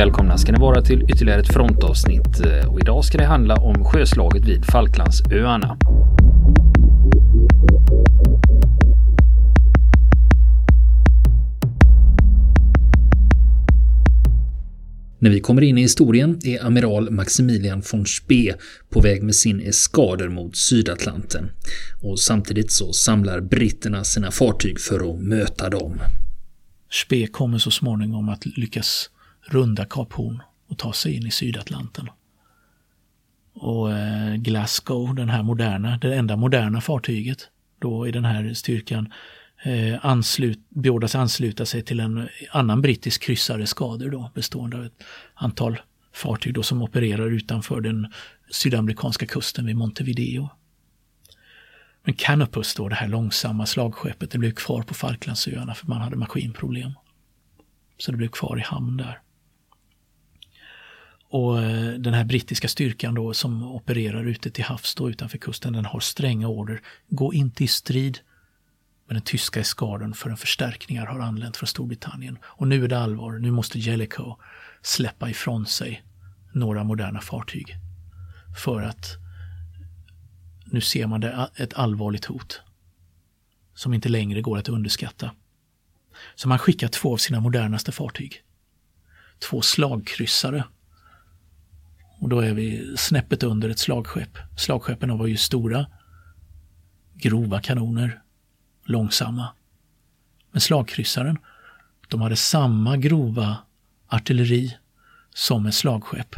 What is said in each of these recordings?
välkomna ska ni vara till ytterligare ett frontavsnitt eh, och idag ska det handla om sjöslaget vid Falklandsöarna. När vi kommer in i historien är amiral Maximilian von Spee på väg med sin eskader mot Sydatlanten och samtidigt så samlar britterna sina fartyg för att möta dem. Spee kommer så småningom att lyckas runda Kap Horn och ta sig in i Sydatlanten. Och eh, Glasgow, den här moderna, det enda moderna fartyget då i den här styrkan, eh, anslut, beordras ansluta sig till en annan brittisk kryssare skador då, bestående av ett antal fartyg då som opererar utanför den sydamerikanska kusten vid Montevideo. Men Canopus då, det här långsamma slagskeppet, det blev kvar på Falklandsöarna för man hade maskinproblem. Så det blev kvar i hamn där. Och eh, den här brittiska styrkan då som opererar ute till havs då utanför kusten, den har stränga order. Gå inte i strid med den tyska eskaden förrän förstärkningar har anlänt från Storbritannien. Och nu är det allvar, nu måste Jellicoe släppa ifrån sig några moderna fartyg. För att nu ser man det, ett allvarligt hot som inte längre går att underskatta. Så man skickar två av sina modernaste fartyg. Två slagkryssare. Och då är vi snäppet under ett slagskepp. Slagskeppen var ju stora, grova kanoner, långsamma. Men slagkryssaren, de hade samma grova artilleri som ett slagskepp.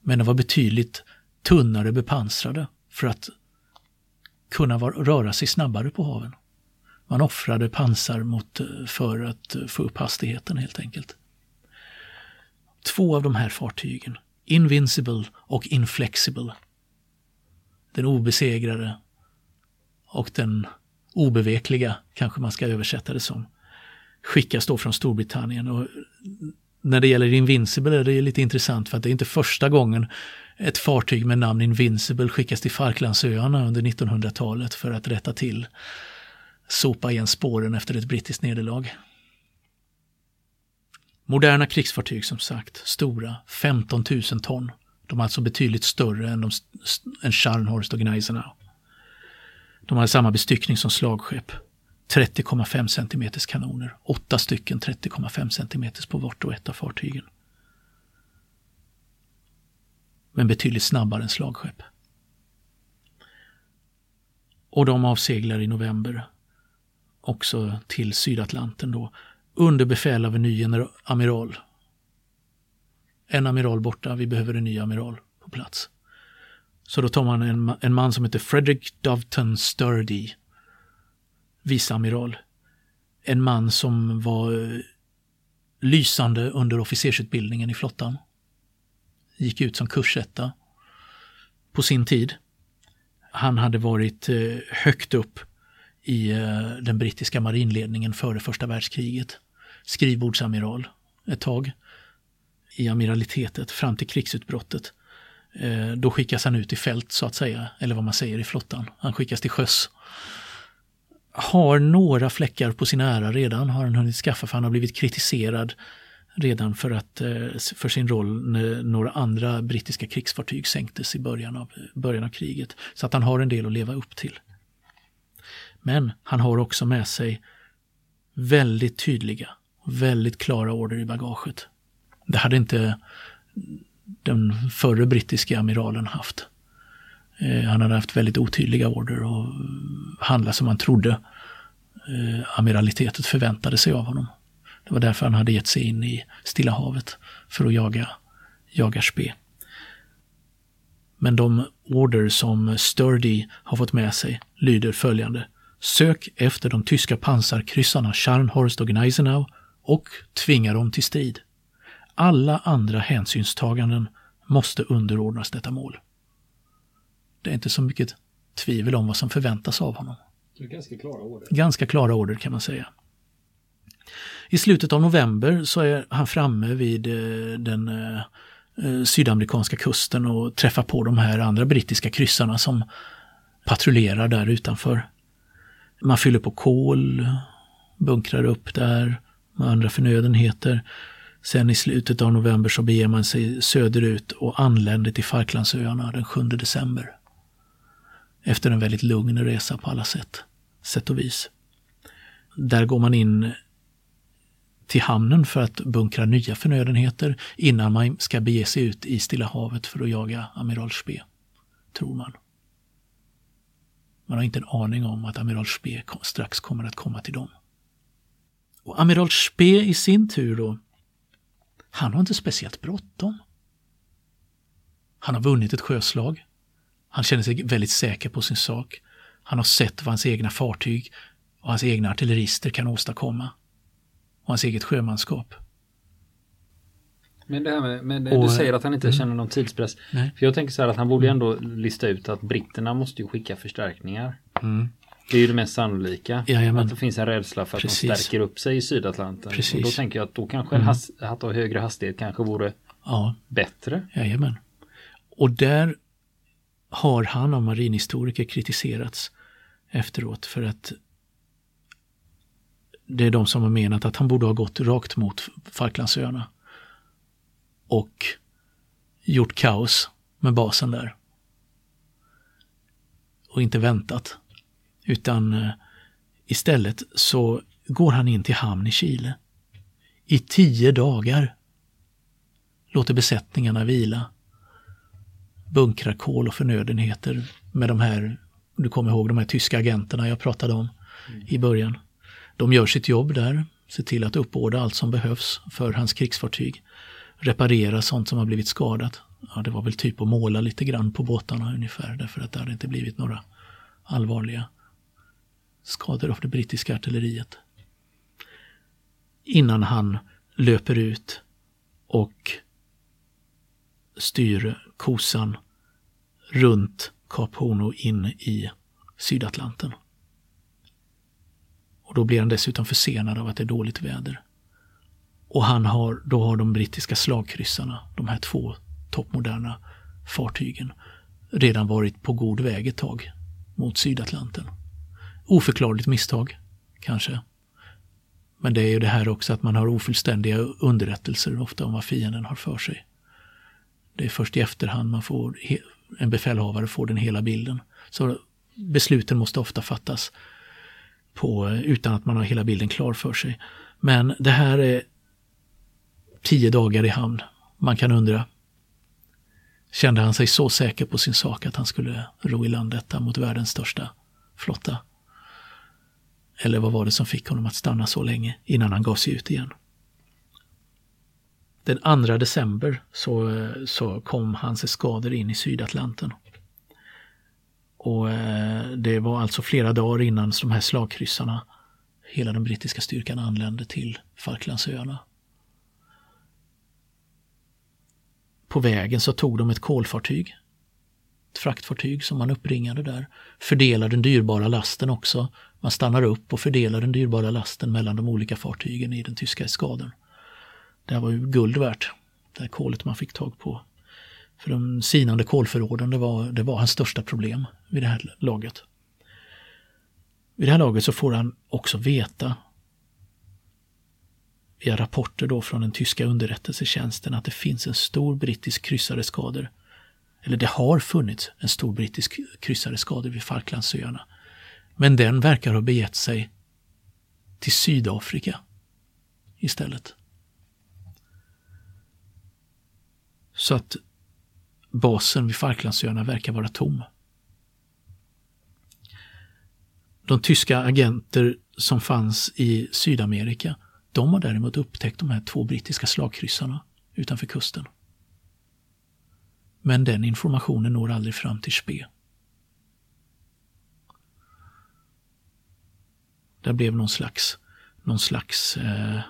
Men de var betydligt tunnare bepansrade för att kunna var, röra sig snabbare på haven. Man offrade pansar mot, för att få upp hastigheten helt enkelt. Två av de här fartygen, Invincible och Inflexible, den obesegrade och den obevekliga, kanske man ska översätta det som, skickas då från Storbritannien. Och när det gäller Invincible är det lite intressant för att det är inte första gången ett fartyg med namn Invincible skickas till Falklandsöarna under 1900-talet för att rätta till, sopa igen spåren efter ett brittiskt nederlag. Moderna krigsfartyg som sagt, stora, 15 000 ton. De är alltså betydligt större än, de, än Scharnhorst och Gneisenau. De hade samma bestyckning som slagskepp. 30,5 cm kanoner, åtta stycken 30,5 cm på vart och ett av fartygen. Men betydligt snabbare än slagskepp. Och de avseglar i november också till Sydatlanten då under befäl av en ny amiral. En amiral borta, vi behöver en ny amiral på plats. Så då tar man en, en man som heter Frederick Doveton Sturdy, viceamiral. En man som var eh, lysande under officersutbildningen i flottan. Gick ut som kursetta på sin tid. Han hade varit eh, högt upp i eh, den brittiska marinledningen före första världskriget. Skrivbordsamiral ett tag i amiralitetet fram till krigsutbrottet. Eh, då skickas han ut i fält så att säga, eller vad man säger i flottan. Han skickas till sjöss. Har några fläckar på sin ära redan, har han hunnit skaffa för han har blivit kritiserad redan för, att, eh, för sin roll när några andra brittiska krigsfartyg sänktes i början av, början av kriget. Så att han har en del att leva upp till. Men han har också med sig väldigt tydliga, väldigt klara order i bagaget. Det hade inte den förre brittiska amiralen haft. Eh, han hade haft väldigt otydliga order och handla som han trodde eh, amiralitetet förväntade sig av honom. Det var därför han hade gett sig in i Stilla havet för att jaga, jaga spe. Men de order som Sturdy har fått med sig lyder följande. Sök efter de tyska pansarkryssarna Scharnhorst och Gneisenau och tvinga dem till strid. Alla andra hänsynstaganden måste underordnas detta mål. Det är inte så mycket tvivel om vad som förväntas av honom. ganska klara order. Ganska klara order kan man säga. I slutet av november så är han framme vid eh, den eh, eh, sydamerikanska kusten och träffar på de här andra brittiska kryssarna som patrullerar där utanför. Man fyller på kol, bunkrar upp där med andra förnödenheter Sen i slutet av november så beger man sig söderut och anländer till Falklandsöarna den 7 december. Efter en väldigt lugn resa på alla sätt, sätt och vis. Där går man in till hamnen för att bunkra nya förnödenheter innan man ska bege sig ut i Stilla havet för att jaga amiral Spee, tror man. Man har inte en aning om att amiral Spee strax kommer att komma till dem. Och amiral Spee i sin tur då, han har inte speciellt bråttom. Han har vunnit ett sjöslag. Han känner sig väldigt säker på sin sak. Han har sett vad hans egna fartyg och hans egna artillerister kan åstadkomma. Och hans eget sjömanskap. Men det här med, med och, du säger att han inte mm. känner någon tidspress. Nej. För jag tänker så här att han borde ändå lista ut att britterna måste ju skicka förstärkningar. Mm. Det är ju det mest sannolika. Jajamän. Att det finns en rädsla för att Precis. de stärker upp sig i Sydatlanten. Precis. Och då tänker jag att då kanske mm. att ha högre hastighet kanske vore ja. bättre. Jajamän. Och där har han av marinhistoriker kritiserats efteråt för att det är de som har menat att han borde ha gått rakt mot Falklandsöarna och gjort kaos med basen där. Och inte väntat. Utan eh, istället så går han in till hamn i Chile. I tio dagar. Låter besättningarna vila. Bunkrar kol och förnödenheter med de här, du kommer ihåg de här tyska agenterna jag pratade om mm. i början. De gör sitt jobb där, ser till att uppbåda allt som behövs för hans krigsfartyg. Reparera sånt som har blivit skadat. Ja, det var väl typ att måla lite grann på båtarna ungefär därför att det hade inte blivit några allvarliga skador av det brittiska artilleriet. Innan han löper ut och styr kosan runt Kap Horno in i Sydatlanten. Och då blir han dessutom försenad av att det är dåligt väder. Och han har, då har de brittiska slagkryssarna, de här två toppmoderna fartygen, redan varit på god väg ett tag mot Sydatlanten. Oförklarligt misstag, kanske. Men det är ju det här också att man har ofullständiga underrättelser ofta om vad fienden har för sig. Det är först i efterhand man får, en befälhavare får den hela bilden. Så besluten måste ofta fattas på, utan att man har hela bilden klar för sig. Men det här är tio dagar i hamn. Man kan undra. Kände han sig så säker på sin sak att han skulle ro i land detta mot världens största flotta? Eller vad var det som fick honom att stanna så länge innan han gav sig ut igen? Den 2 december så, så kom hans eskader in i Sydatlanten. Och eh, det var alltså flera dagar innan de här slagkryssarna, hela den brittiska styrkan anlände till Falklandsöarna. På vägen så tog de ett kolfartyg, ett fraktfartyg som man uppringade där, fördelade den dyrbara lasten också. Man stannar upp och fördelar den dyrbara lasten mellan de olika fartygen i den tyska eskaden. Det här var ju guld värt, det här kolet man fick tag på. För de sinande kolförråden, det var, det var hans största problem vid det här laget. Vid det här laget så får han också veta via rapporter då från den tyska underrättelsetjänsten att det finns en stor brittisk kryssareskader. Eller det har funnits en stor brittisk kryssareskader vid Falklandsöarna. Men den verkar ha begett sig till Sydafrika istället. Så att basen vid Falklandsöarna verkar vara tom. De tyska agenter som fanns i Sydamerika, de har däremot upptäckt de här två brittiska slagkryssarna utanför kusten. Men den informationen når aldrig fram till Spe. Det blev någon slags, någon slags eh,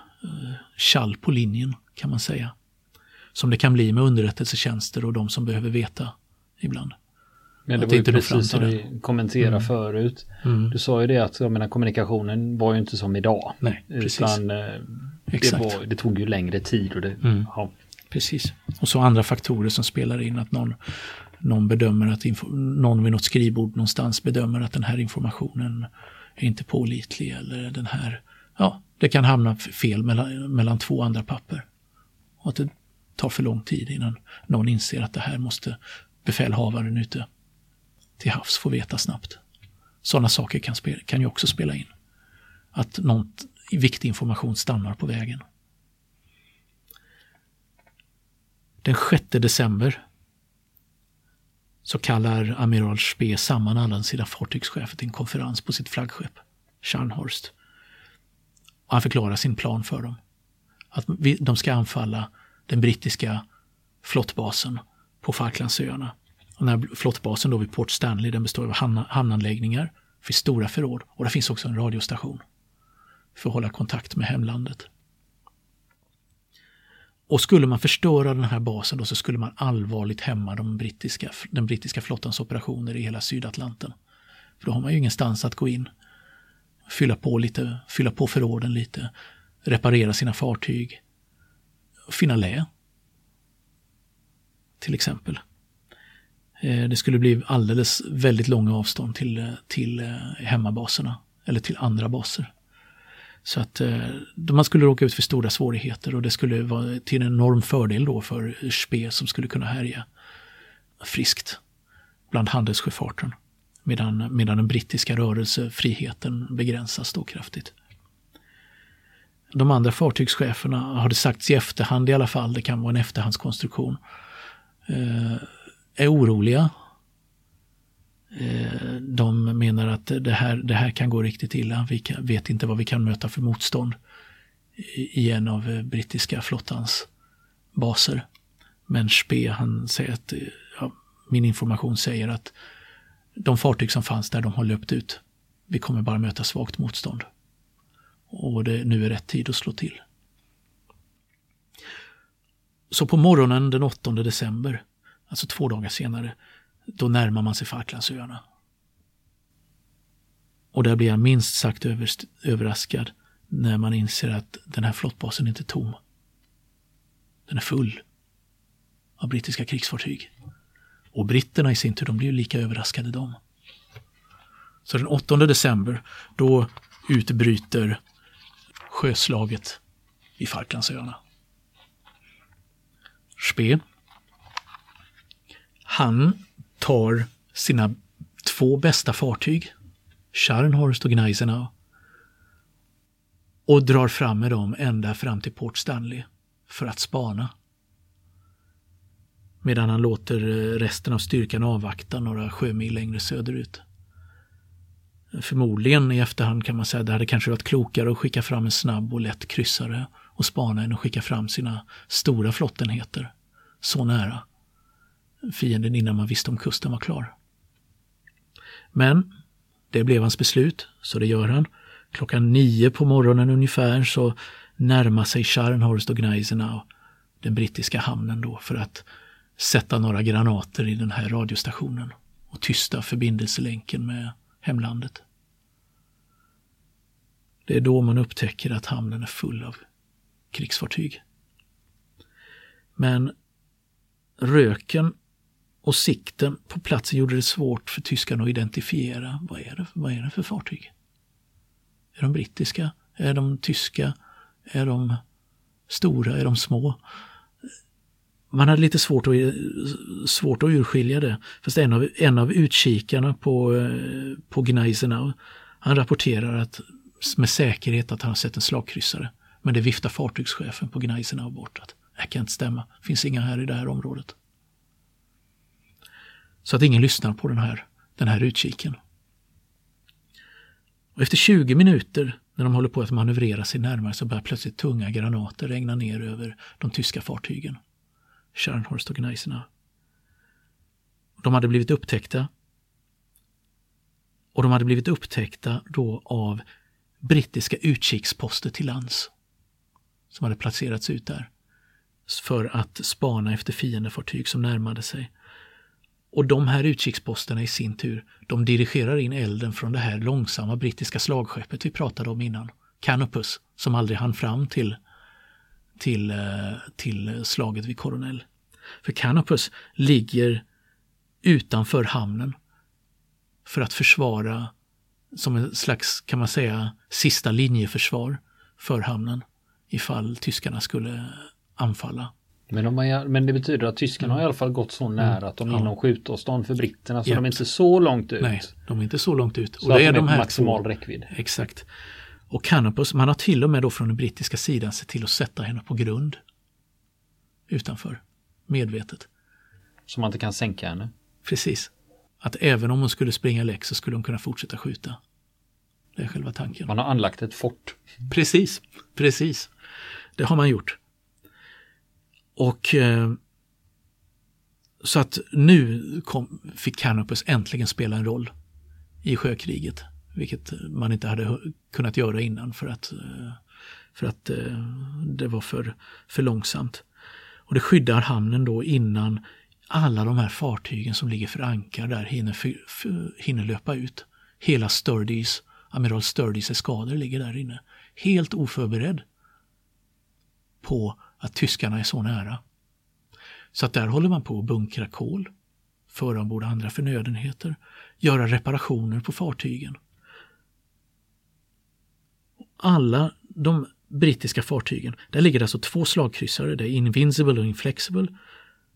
kall på linjen kan man säga. Som det kan bli med underrättelsetjänster och de som behöver veta ibland. Men det var ju precis som vi kommenterade mm. förut. Mm. Du sa ju det att jag menar, kommunikationen var ju inte som idag. Nej, precis. Utan eh, det, var, det, tog ju längre tid. Och det, mm. ja. Precis. Och så andra faktorer som spelar in. Att någon, någon bedömer att någon vid något skrivbord någonstans bedömer att den här informationen är inte pålitlig. Eller den här, ja, det kan hamna fel mellan, mellan två andra papper. Och att det tar för lång tid innan någon inser att det här måste befälhavaren ute till havs få veta snabbt. Sådana saker kan, spela, kan ju också spela in. Att någon viktig information stannar på vägen. Den 6 december så kallar amiral Spee samman alla sina fartygschefer till en konferens på sitt flaggskepp, Scharnhorst. Och han förklarar sin plan för dem. Att de ska anfalla den brittiska flottbasen på Falklandsöarna. Och den här flottbasen då vid Port Stanley den består av hamnanläggningar, det finns stora förråd och det finns också en radiostation för att hålla kontakt med hemlandet. Och skulle man förstöra den här basen då så skulle man allvarligt hämma de brittiska, den brittiska flottans operationer i hela Sydatlanten. För då har man ju ingenstans att gå in, fylla på lite, fylla på förråden lite, reparera sina fartyg, finna lä. Till exempel. Eh, det skulle bli alldeles väldigt långa avstånd till, eh, till eh, hemmabaserna eller till andra baser. Så att eh, man skulle råka ut för stora svårigheter och det skulle vara till en enorm fördel då för SPE som skulle kunna härja friskt bland handelssjöfarten. Medan, medan den brittiska rörelsefriheten begränsas då kraftigt. De andra fartygscheferna har det sagts i efterhand i alla fall, det kan vara en efterhandskonstruktion, eh, är oroliga Eh, de menar att det här, det här kan gå riktigt illa. Vi kan, vet inte vad vi kan möta för motstånd i en av eh, brittiska flottans baser. Men Spe han säger att eh, ja, min information säger att de fartyg som fanns där de har löpt ut. Vi kommer bara möta svagt motstånd. Och det, nu är rätt tid att slå till. Så på morgonen den 8 december, alltså två dagar senare, då närmar man sig Falklandsöarna. Och där blir han minst sagt överraskad när man inser att den här flottbasen inte är tom. Den är full av brittiska krigsfartyg. Och britterna i sin tur, de blir lika överraskade de. Så den 8 december, då utbryter sjöslaget i Falklandsöarna. Spe. Han tar sina två bästa fartyg, Scharnhorst och Gneisenau, och drar fram med dem ända fram till Port Stanley för att spana. Medan han låter eh, resten av styrkan avvakta några sjömil längre söderut. Förmodligen i efterhand kan man säga att det hade kanske varit klokare att skicka fram en snabb och lätt kryssare och spana än att skicka fram sina stora flottenheter så nära fienden innan man visste om kusten var klar. Men det blev hans beslut, så det gör han. Klockan nio på morgonen ungefär så närmar sig Scharnhorst och Gneisenau den brittiska hamnen då för att sätta några granater i den här radiostationen och tysta förbindelselänken med hemlandet. Det är då man upptäcker att hamnen är full av krigsfartyg. Men röken och sikten på platsen gjorde det svårt för tyskarna att identifiera vad är det, vad är det för fartyg. Är de brittiska? Är de tyska? Är de stora? Är de små? Man hade lite svårt att, svårt att urskilja det. Fast en av, en av utkikarna på, eh, på Gneisenau, han rapporterar att, med säkerhet att han har sett en slagkryssare. Men det viftar fartygschefen på Gneisenau bort. Att, det kan inte stämma, det finns inga här i det här området. Så att ingen lyssnar på den här, den här utkiken. Och efter 20 minuter när de håller på att manövrera sig närmare så börjar plötsligt tunga granater regna ner över de tyska fartygen. Scharnhorst och Gneisena. De hade blivit upptäckta. Och de hade blivit upptäckta då av brittiska utkiksposter till lands. Som hade placerats ut där. För att spana efter fiendefartyg som närmade sig. Och de här utkiksposterna i sin tur, de dirigerar in elden från det här långsamma brittiska slagskeppet vi pratade om innan, Canopus, som aldrig hann fram till, till, eh, till slaget vid Coronel. För Canopus ligger utanför hamnen för att försvara som en slags, kan man säga, sista linjeförsvar för hamnen ifall tyskarna skulle anfalla. Men, de har, men det betyder att tyskarna har i alla fall gått så nära mm. att de är inom skjutavstånd för britterna så yep. de är inte så långt ut. Nej, de är inte så långt ut. Så och det är de, är här maximal två. räckvidd. Exakt. Och Canopus, man har till och med då från den brittiska sidan sett till att sätta henne på grund. Utanför. Medvetet. Så man inte kan sänka henne? Precis. Att även om hon skulle springa läck så skulle hon kunna fortsätta skjuta. Det är själva tanken. Man har anlagt ett fort. Precis, precis. Det har man gjort. Och eh, så att nu kom, fick Canopus äntligen spela en roll i sjökriget. Vilket man inte hade kunnat göra innan för att, eh, för att eh, det var för, för långsamt. Och det skyddar hamnen då innan alla de här fartygen som ligger för ankar där hinner, för, för, hinner löpa ut. Hela Sturdys, amiral Sturdys eskader ligger där inne. Helt oförberedd på att tyskarna är så nära. Så att där håller man på att bunkra kol, föra ombord andra förnödenheter, göra reparationer på fartygen. Alla de brittiska fartygen, där ligger alltså två slagkryssare, det är Invincible och Inflexible.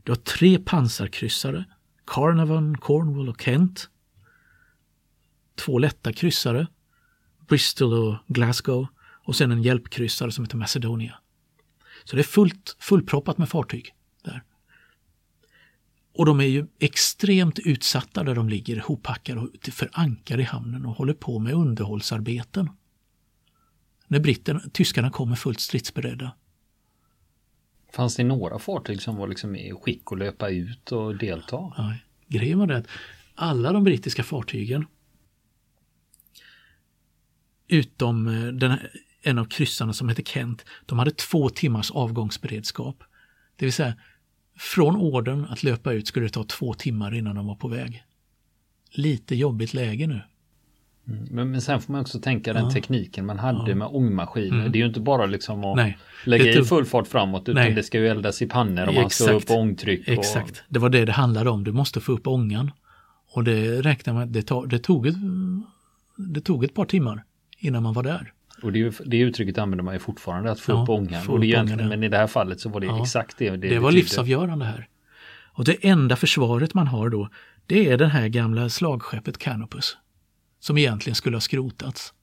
Du har tre pansarkryssare, Carnarvon, Cornwall och Kent. Två lätta kryssare, Bristol och Glasgow och sen en hjälpkryssare som heter Macedonia. Så det är fullt, fullproppat med fartyg där. Och de är ju extremt utsatta där de ligger hoppackade för ankar i hamnen och håller på med underhållsarbeten. När britterna, tyskarna kommer fullt stridsberedda. Fanns det några fartyg som var liksom i skick att löpa ut och delta? Nej, grejen var det att alla de brittiska fartygen utom eh, den här, en av kryssarna som heter Kent, de hade två timmars avgångsberedskap. Det vill säga, från orden att löpa ut skulle det ta två timmar innan de var på väg. Lite jobbigt läge nu. Mm, men, men sen får man också tänka den tekniken man hade ja. med ångmaskiner. Mm. Det är ju inte bara liksom att Nej. lägga i full fart framåt utan Nej. det ska ju eldas i pannor och man ska upp ångtryck. Och... Exakt, det var det det handlade om. Du måste få upp ångan. Och det räknar med, det, tog, det, tog ett, det tog ett par timmar innan man var där. Och det, det uttrycket använder man ju fortfarande, att få ja, upp ångan. Och det egentligen, men i det här fallet så var det ja, exakt det. Det, det var livsavgörande här. Och det enda försvaret man har då, det är det här gamla slagskeppet Canopus. Som egentligen skulle ha skrotats.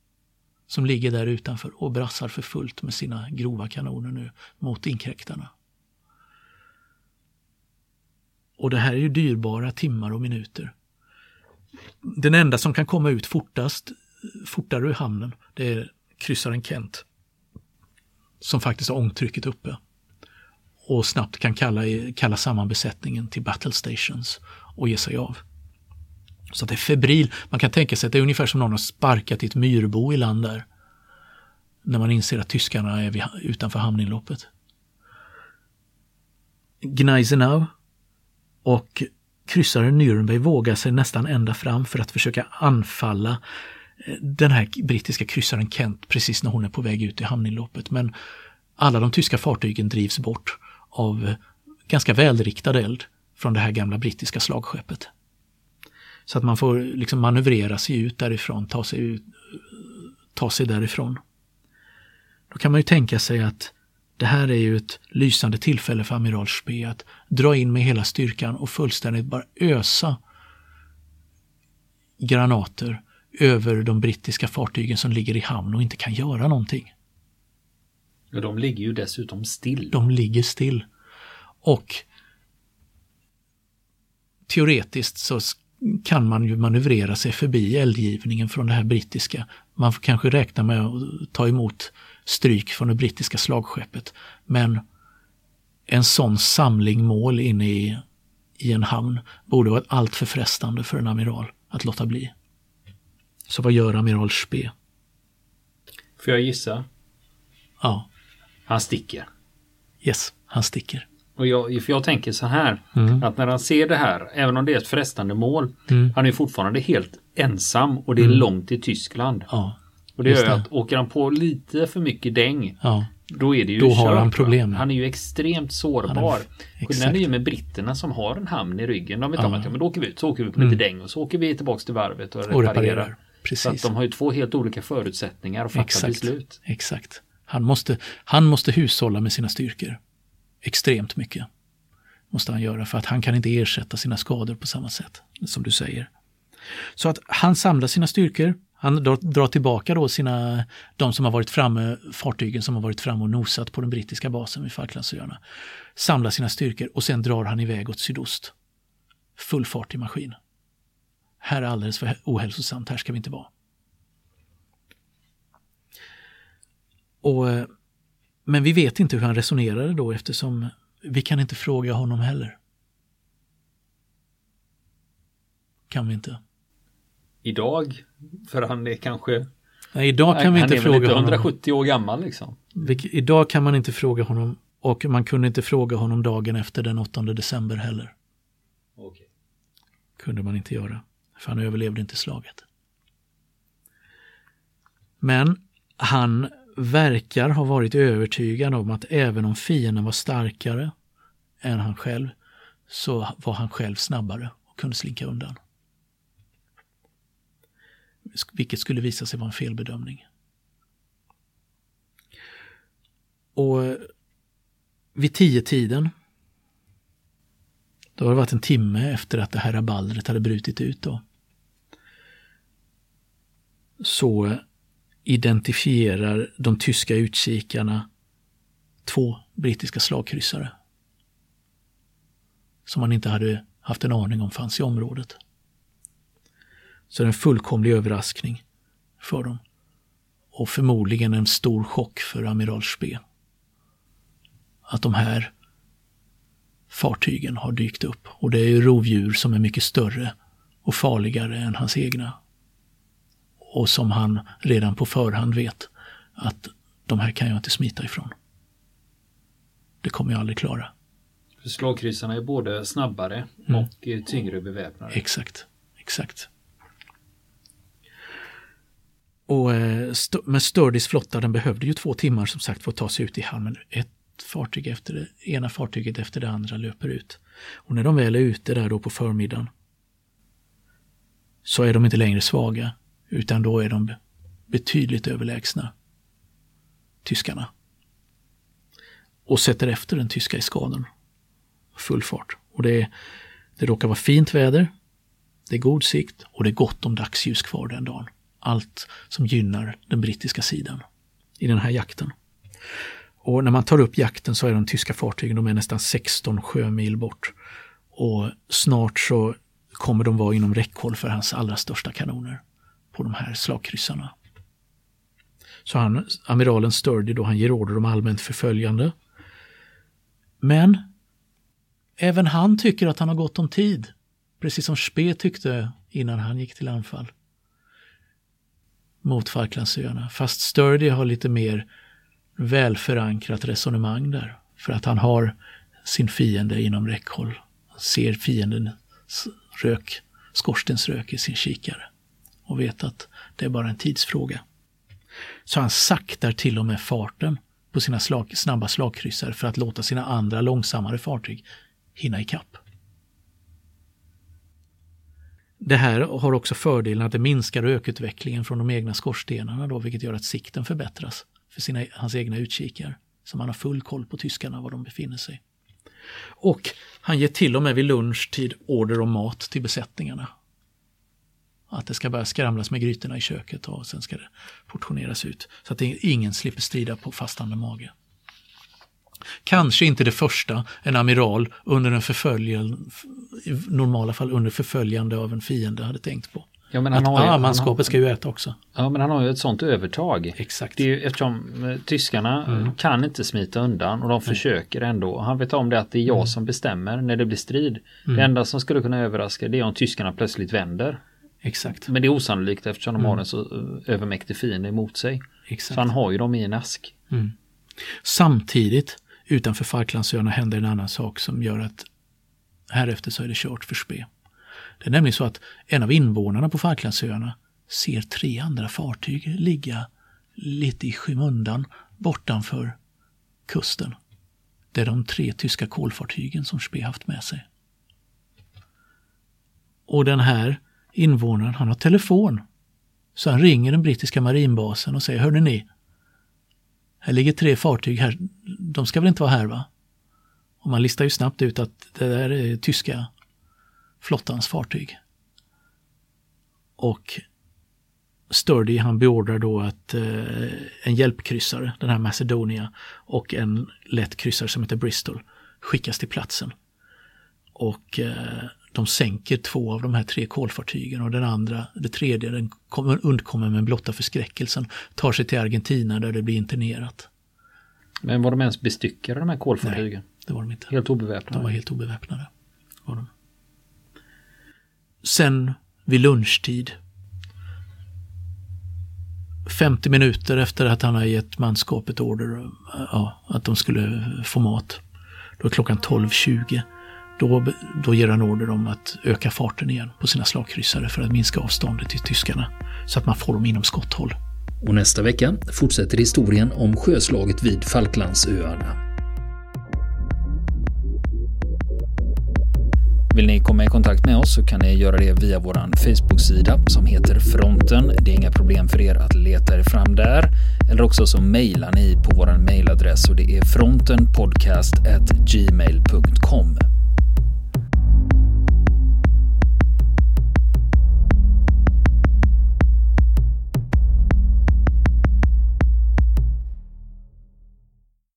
Som ligger där utanför och brassar för fullt med sina grova kanoner nu mot inkräktarna. Och det här är ju dyrbara timmar och minuter. Den enda som kan komma ut fortast, fortare ur hamnen, det är kryssaren Kent. Som faktiskt har ångtrycket uppe. Och snabbt kan kalla, kalla samman besättningen till battle stations och ge sig av. Så det är febril. Man kan tänka sig att det är ungefär som någon har sparkat i ett myrbo i land där. När man inser att tyskarna är vid, utanför hamninloppet. Gneisenau och kryssaren Nürnberg vågar sig nästan ända fram för att försöka anfalla den här brittiska kryssaren Kent precis när hon är på väg ut i hamninloppet. Men alla de tyska fartygen drivs bort av ganska välriktad eld från det här gamla brittiska slagskeppet. Så att man får liksom manövrera sig ut därifrån, ta sig, ut, ta sig därifrån. Då kan man ju tänka sig att det här är ju ett lysande tillfälle för amiral Spee att dra in med hela styrkan och fullständigt bara ösa granater över de brittiska fartygen som ligger i hamn och inte kan göra någonting. Ja, de ligger ju dessutom still. De ligger still. Och teoretiskt så kan man ju manövrera sig förbi eldgivningen från det här brittiska. Man får kanske räkna med att ta emot stryk från det brittiska slagskeppet. Men en sån samling mål inne i, i en hamn borde vara allt för frestande för en amiral att låta bli. Så vad gör amiral Spee? Får jag gissa? Ja. Han sticker. Yes, han sticker. Och jag, för jag tänker så här, mm. att när han ser det här, även om det är ett frestande mål, mm. han är fortfarande helt ensam och det är mm. långt till Tyskland. Ja, och det gör det. att åker han på lite för mycket däng, ja. då är det ju Då har han problem. Han är ju extremt sårbar. Skillnaden är ju med britterna som har en hamn i ryggen. De vet ja. om att ja, men då åker vi ut, så åker vi på lite mm. däng och så åker vi tillbaks till varvet och reparerar. Och reparerar. Precis. Så att de har ju två helt olika förutsättningar att fatta exakt, beslut. Exakt. Han måste, han måste hushålla med sina styrkor. extremt mycket. Måste han göra för att han kan inte ersätta sina skador på samma sätt som du säger. Så att han samlar sina styrkor, han drar tillbaka då sina, de som har varit framme, fartygen som har varit framme och nosat på den brittiska basen vid Falklandsöarna. Samlar sina styrkor och sen drar han iväg åt sydost. Full fart i maskin. Här är alldeles för ohälsosamt, här ska vi inte vara. Och, men vi vet inte hur han resonerade då eftersom vi kan inte fråga honom heller. Kan vi inte. Idag? För han är kanske... Nej, idag kan vi inte fråga honom. Han är 170 år gammal liksom. Idag kan man inte fråga honom och man kunde inte fråga honom dagen efter den 8 december heller. Okay. Kunde man inte göra. För han överlevde inte slaget. Men han verkar ha varit övertygad om att även om fienden var starkare än han själv så var han själv snabbare och kunde slinka undan. Vilket skulle visa sig vara en felbedömning. Och vid tio tiden då har det varit en timme efter att det här rabaldret hade brutit ut. Då, så identifierar de tyska utkikarna två brittiska slagkryssare. Som man inte hade haft en aning om fanns i området. Så det är en fullkomlig överraskning för dem. Och förmodligen en stor chock för amiral Spee. Att de här fartygen har dykt upp. Och det är ju rovdjur som är mycket större och farligare än hans egna och som han redan på förhand vet att de här kan jag inte smita ifrån. Det kommer jag aldrig klara. Slagkryssarna är både snabbare mm. och tyngre beväpnade. Exakt, exakt. Och, eh, men Sturdys flotta den behövde ju två timmar som sagt för att ta sig ut i hamnen. Ett fartyg efter det ena fartyget efter det andra löper ut. Och när de väl är ute där då på förmiddagen så är de inte längre svaga utan då är de betydligt överlägsna tyskarna. Och sätter efter den tyska eskaden. Full fart. Och det, det råkar vara fint väder. Det är god sikt och det är gott om dagsljus kvar den dagen. Allt som gynnar den brittiska sidan i den här jakten. Och när man tar upp jakten så är de tyska fartygen de är nästan 16 sjömil bort. Och snart så kommer de vara inom räckhåll för hans allra största kanoner på de här slagkryssarna. Så han, amiralen Sturdy då, han ger order om allmänt förföljande. Men även han tycker att han har gott om tid. Precis som Spee tyckte innan han gick till anfall. Mot Falklandsöarna. Fast Sturdy har lite mer välförankrat resonemang där. För att han har sin fiende inom räckhåll. Ser fiendens rök, skorstensrök i sin kikare och vet att det är bara en tidsfråga. Så han saktar till och med farten på sina slag, snabba slagkryssare för att låta sina andra långsammare fartyg hinna ikapp. Det här har också fördelen att det minskar rökutvecklingen från de egna skorstenarna då, vilket gör att sikten förbättras för sina, hans egna utkikar. Så man har full koll på tyskarna var de befinner sig. Och han ger till och med vid lunchtid order om mat till besättningarna att det ska börja skramlas med grytorna i köket och sen ska det portioneras ut. Så att ingen slipper strida på fastande mage. Kanske inte det första en amiral under en förföljande, i normala fall under förföljande av en fiende hade tänkt på. Ja, men han att har ju, ah, manskapet ska ju äta också. Ja, men han har ju ett sånt övertag. Exakt. Det är ju, eftersom eh, tyskarna mm. kan inte smita undan och de mm. försöker ändå. Han vet om det att det är jag mm. som bestämmer när det blir strid. Det mm. enda som skulle kunna överraska det är om tyskarna plötsligt vänder. Exakt. Men det är osannolikt eftersom de mm. har en så eh, övermäktig fiende emot sig. Exakt. Så han har ju dem i en ask. Mm. Samtidigt utanför Falklandsöarna händer en annan sak som gör att härefter så är det kört för spe. Det är nämligen så att en av invånarna på Falklandsöarna ser tre andra fartyg ligga lite i skymundan bortanför kusten. Det är de tre tyska kolfartygen som Spee haft med sig. Och den här invånaren, han har telefon. Så han ringer den brittiska marinbasen och säger, hörde ni, här ligger tre fartyg här, de ska väl inte vara här va? Och man listar ju snabbt ut att det där är tyska flottans fartyg. Och Sturdy han beordrar då att eh, en hjälpkryssare, den här Macedonia, och en lätt kryssare som heter Bristol skickas till platsen. Och eh, de sänker två av de här tre kolfartygen och den andra, det tredje, den kommer, undkommer med blotta förskräckelsen, tar sig till Argentina där det blir internerat. Men var de ens bestyckade de här kolfartygen? Nej, det var de inte. Helt obeväpnade? De var helt obeväpnade. Var de. Sen vid lunchtid 50 minuter efter att han har gett manskapet order ja, att de skulle få mat. Då är klockan 12.20. Då, då ger han order om att öka farten igen på sina slagkryssare för att minska avståndet till tyskarna. Så att man får dem inom skotthåll. Och nästa vecka fortsätter historien om sjöslaget vid Falklandsöarna. Vill ni komma i kontakt med oss så kan ni göra det via vår Facebook-sida som heter Fronten. Det är inga problem för er att leta er fram där. Eller också så mejlar ni på vår mejladress och det är frontenpodcast.gmail.com.